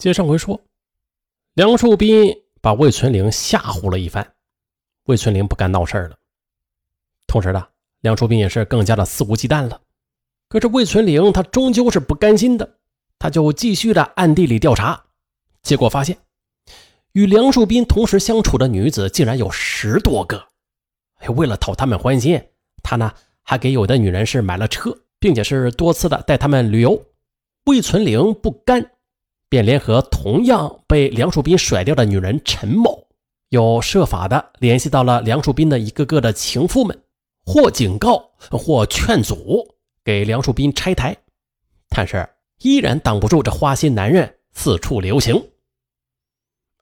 接上回说，梁树斌把魏存玲吓唬了一番，魏存玲不敢闹事了。同时呢，梁树斌也是更加的肆无忌惮了。可是魏存玲他终究是不甘心的，他就继续的暗地里调查，结果发现与梁树斌同时相处的女子竟然有十多个。为了讨他们欢心，他呢还给有的女人是买了车，并且是多次的带他们旅游。魏存玲不甘，便联合同样被梁树斌甩掉的女人陈某，又设法的联系到了梁树斌的一个个的情妇们，或警告，或劝阻，给梁树斌拆台，但是依然挡不住这花心男人四处流行。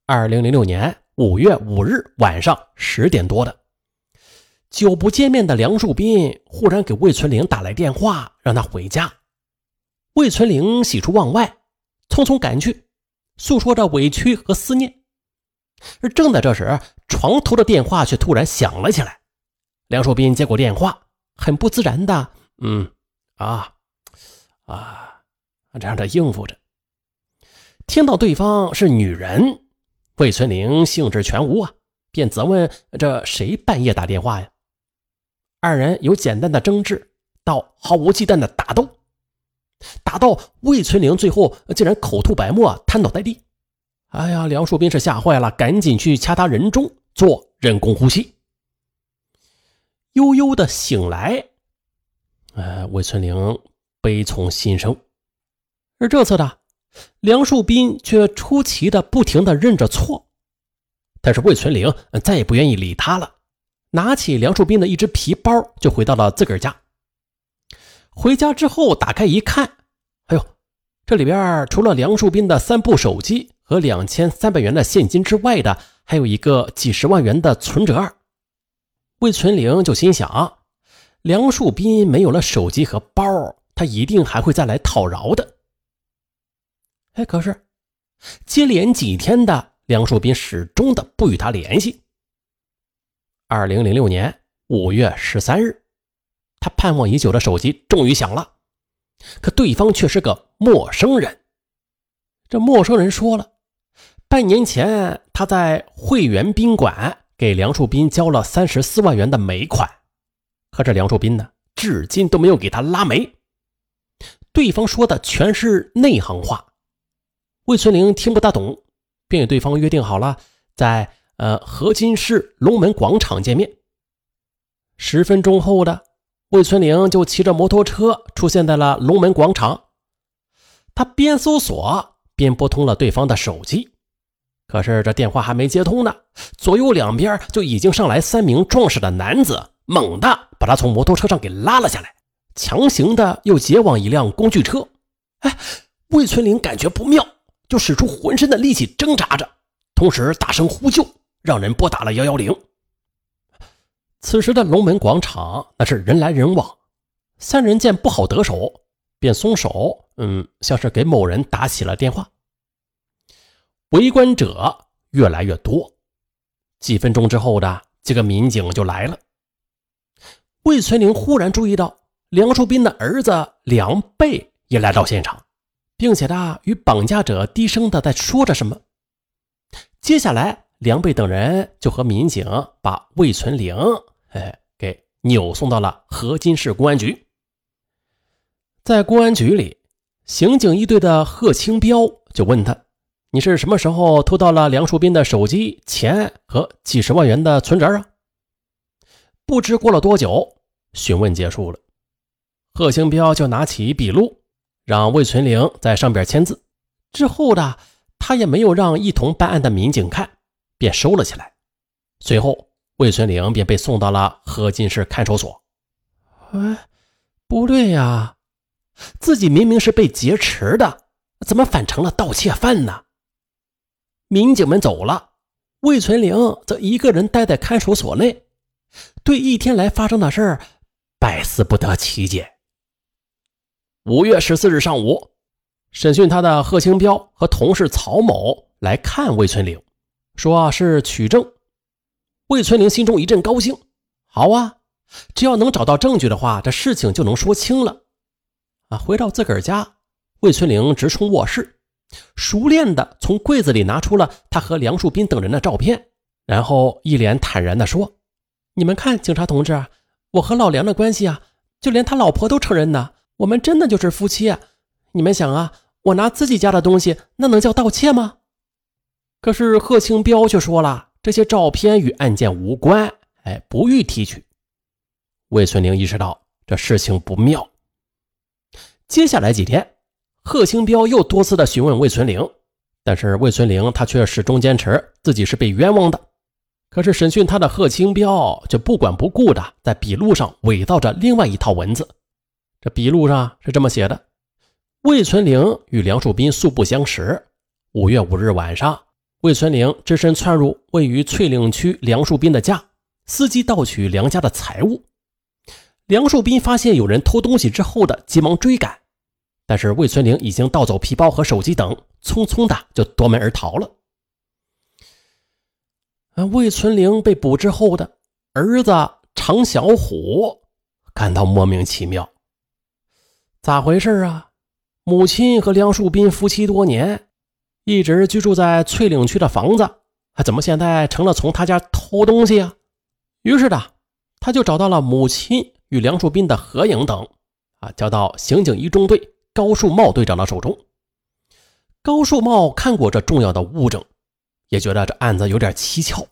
二零零六年五月五日晚上十点多的。久不见面的梁树斌忽然给魏存玲打来电话，让他回家。魏存玲喜出望外，匆匆赶去，诉说着委屈和思念。而正在这时，床头的电话却突然响了起来。梁树斌接过电话，很不自然的：“嗯，啊，啊，这样的应付着。”听到对方是女人，魏存玲兴致全无啊，便责问：“这谁半夜打电话呀？”二人由简单的争执到毫无忌惮的打斗，打到魏存玲最后竟然口吐白沫，瘫倒在地。哎呀，梁树斌是吓坏了，赶紧去掐他人中，做人工呼吸。悠悠的醒来，呃，魏存玲悲从心生。而这次的梁树斌却出奇的不停的认着错，但是魏存玲再也不愿意理他了。拿起梁树斌的一只皮包，就回到了自个儿家。回家之后，打开一看，哎呦，这里边除了梁树斌的三部手机和两千三百元的现金之外的，还有一个几十万元的存折。魏存玲就心想，梁树斌没有了手机和包，他一定还会再来讨饶的。哎，可是接连几天的梁树斌始终的不与他联系。二零零六年五月十三日，他盼望已久的手机终于响了，可对方却是个陌生人。这陌生人说了，半年前他在汇源宾馆给梁树斌交了三十四万元的煤款，可这梁树斌呢，至今都没有给他拉煤。对方说的全是内行话，魏存玲听不大懂，便与对方约定好了在。呃，河津市龙门广场见面。十分钟后的魏存玲就骑着摩托车出现在了龙门广场。他边搜索边拨通了对方的手机，可是这电话还没接通呢，左右两边就已经上来三名壮实的男子，猛地把他从摩托车上给拉了下来，强行的又截往一辆工具车。哎，魏存玲感觉不妙，就使出浑身的力气挣扎着，同时大声呼救。让人拨打了幺幺零。此时的龙门广场那是人来人往，三人见不好得手，便松手，嗯，像是给某人打起了电话。围观者越来越多，几分钟之后的几个民警就来了。魏存玲忽然注意到梁树斌的儿子梁贝也来到现场，并且他与绑架者低声的在说着什么。接下来。梁贝等人就和民警把魏存玲，哎，给扭送到了河津市公安局。在公安局里，刑警一队的贺清彪就问他：“你是什么时候偷到了梁树斌的手机、钱和几十万元的存折啊？”不知过了多久，询问结束了，贺清彪就拿起笔录，让魏存玲在上边签字。之后的他也没有让一同办案的民警看。便收了起来。随后，魏存玲便被送到了河津市看守所。哎，不对呀，自己明明是被劫持的，怎么反成了盗窃犯呢？民警们走了，魏存玲则一个人待在看守所内，对一天来发生的事儿百思不得其解。五月十四日上午，审讯他的贺清彪和同事曹某来看魏存玲。说是取证，魏存玲心中一阵高兴。好啊，只要能找到证据的话，这事情就能说清了。啊，回到自个儿家，魏存玲直冲卧室，熟练的从柜子里拿出了他和梁树斌等人的照片，然后一脸坦然的说：“你们看，警察同志，我和老梁的关系啊，就连他老婆都承认呢，我们真的就是夫妻。啊你们想啊，我拿自己家的东西，那能叫盗窃吗？”可是贺清彪却说了，这些照片与案件无关，哎，不予提取。魏存玲意识到这事情不妙。接下来几天，贺清彪又多次的询问魏存玲，但是魏存玲他却始终坚持自己是被冤枉的。可是审讯他的贺清彪却不管不顾的在笔录上伪造着另外一套文字。这笔录上是这么写的：魏存玲与梁树斌素不相识。五月五日晚上。魏存玲只身窜入位于翠岭区梁树斌的家，伺机盗取梁家的财物。梁树斌发现有人偷东西之后的，急忙追赶，但是魏存玲已经盗走皮包和手机等，匆匆的就夺门而逃了。魏存玲被捕之后的儿子常小虎感到莫名其妙，咋回事啊？母亲和梁树斌夫妻多年。一直居住在翠岭区的房子，怎么现在成了从他家偷东西啊？于是呢，他就找到了母亲与梁树斌的合影等，啊，交到刑警一中队高树茂队长的手中。高树茂看过这重要的物证，也觉得这案子有点蹊跷，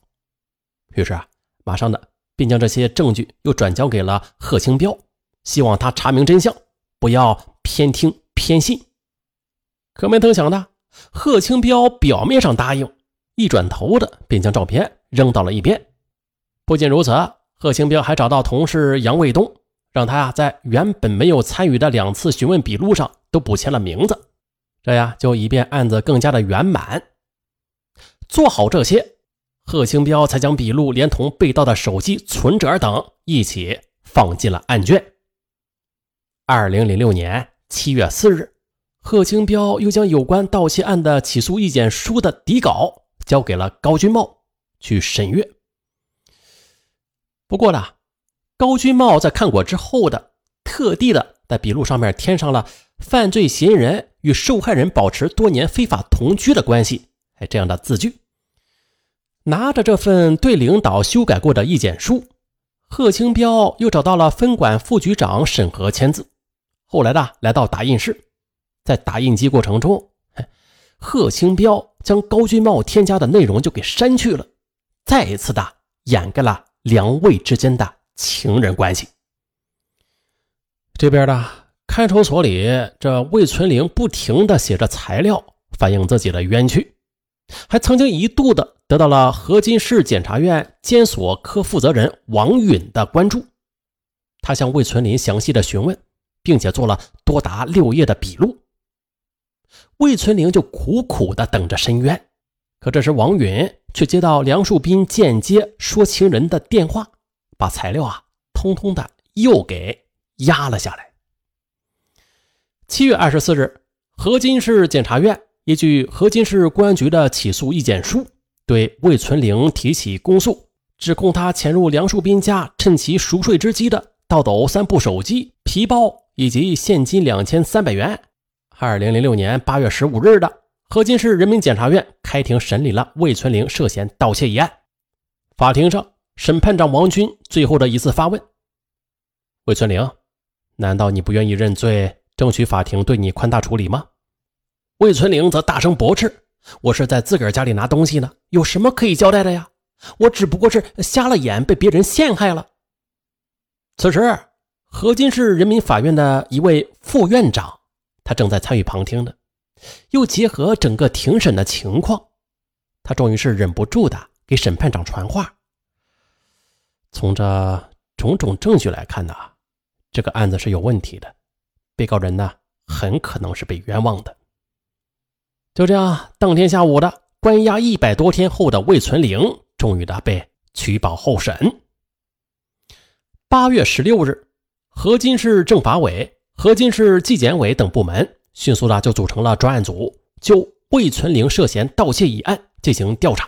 于是啊，马上的便将这些证据又转交给了贺清彪，希望他查明真相，不要偏听偏信。可没成想的。贺清彪表面上答应，一转头的便将照片扔到了一边。不仅如此，贺清彪还找到同事杨卫东，让他呀在原本没有参与的两次询问笔录上都补签了名字，这样就以便案子更加的圆满。做好这些，贺清彪才将笔录连同被盗的手机、存折等一起放进了案卷。二零零六年七月四日。贺清彪又将有关盗窃案的起诉意见书的底稿交给了高军茂去审阅。不过呢，高军茂在看过之后的，特地的在笔录上面添上了“犯罪嫌疑人与受害人保持多年非法同居的关系”哎这样的字句。拿着这份对领导修改过的意见书，贺清彪又找到了分管副局长审核签字。后来呢，来到打印室。在打印机过程中，贺清彪将高军茂添加的内容就给删去了，再一次的掩盖了两位之间的情人关系。这边的看守所里，这魏存玲不停的写着材料，反映自己的冤屈，还曾经一度的得到了河津市检察院监所科负责人王允的关注。他向魏存林详细的询问，并且做了多达六页的笔录。魏存玲就苦苦的等着申冤，可这时王允却接到梁树斌间接说情人的电话，把材料啊通通的又给压了下来。七月二十四日，河津市检察院依据河津市公安局的起诉意见书，对魏存玲提起公诉，指控他潜入梁树斌家，趁其熟睡之机的盗走三部手机、皮包以及现金两千三百元。二零零六年八月十五日的河津市人民检察院开庭审理了魏存玲涉嫌盗窃一案。法庭上，审判长王军最后的一次发问：“魏存玲，难道你不愿意认罪，争取法庭对你宽大处理吗？”魏存玲则大声驳斥：“我是在自个儿家里拿东西呢，有什么可以交代的呀？我只不过是瞎了眼，被别人陷害了。”此时，河津市人民法院的一位副院长。他正在参与旁听呢，又结合整个庭审的情况，他终于是忍不住的给审判长传话。从这种种证据来看呢，这个案子是有问题的，被告人呢很可能是被冤枉的。就这样，当天下午的关押一百多天后的魏存玲，终于的被取保候审。八月十六日，河津市政法委。河津市纪检委等部门迅速的就组成了专案组，就魏存玲涉嫌盗窃一案进行调查。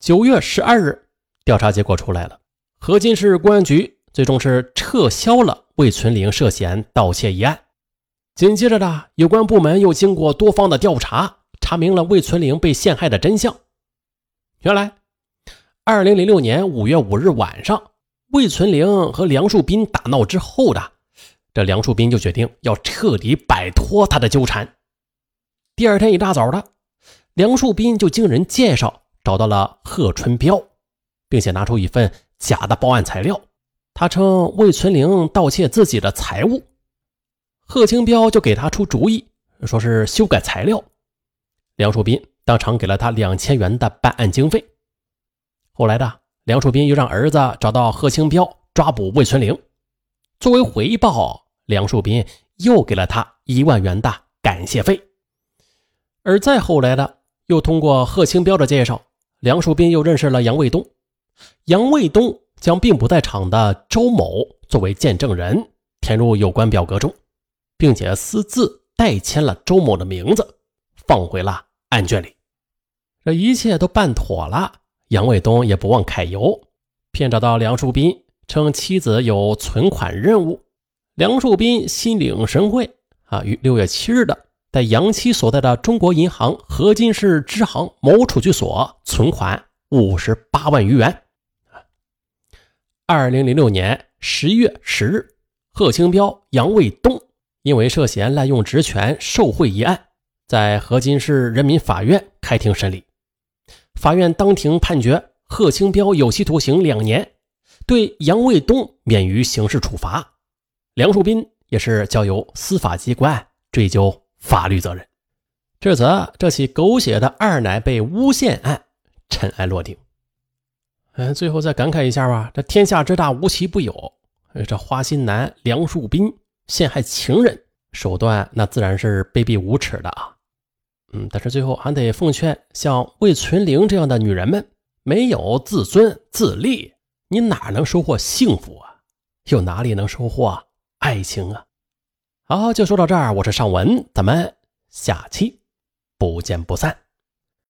九月十二日，调查结果出来了，河津市公安局最终是撤销了魏存玲涉嫌盗窃一案。紧接着呢，有关部门又经过多方的调查，查明了魏存玲被陷害的真相。原来，二零零六年五月五日晚上，魏存玲和梁树斌打闹之后的，这梁树斌就决定要彻底摆脱他的纠缠。第二天一大早的，梁树斌就经人介绍找到了贺春彪，并且拿出一份假的报案材料。他称魏存玲盗窃自己的财物。贺清彪就给他出主意，说是修改材料。梁树斌当场给了他两千元的办案经费。后来的梁树斌又让儿子找到贺清彪抓捕魏存玲，作为回报，梁树斌又给了他一万元的感谢费。而再后来的，又通过贺清彪的介绍，梁树斌又认识了杨卫东。杨卫东将并不在场的周某作为见证人填入有关表格中。并且私自代签了周某的名字，放回了案卷里。这一切都办妥了，杨卫东也不忘揩油，骗找到梁树斌，称妻子有存款任务。梁树斌心领神会啊，于六月七日的在杨妻所在的中国银行河津市支行某储蓄所存款五十八万余元。二零零六年十一月十日，贺清彪、杨卫东。因为涉嫌滥用职权、受贿一案，在河津市人民法院开庭审理。法院当庭判决贺清彪有期徒刑两年，对杨卫东免于刑事处罚，梁树斌也是交由司法机关追究法律责任。至此，这起狗血的二奶被诬陷案尘埃落定。嗯，最后再感慨一下吧，这天下之大，无奇不有。这花心男梁树斌。陷害情人，手段那自然是卑鄙无耻的啊！嗯，但是最后还得奉劝像魏存玲这样的女人们，没有自尊自立，你哪能收获幸福啊？又哪里能收获爱情啊？好，就说到这儿，我是尚文，咱们下期不见不散。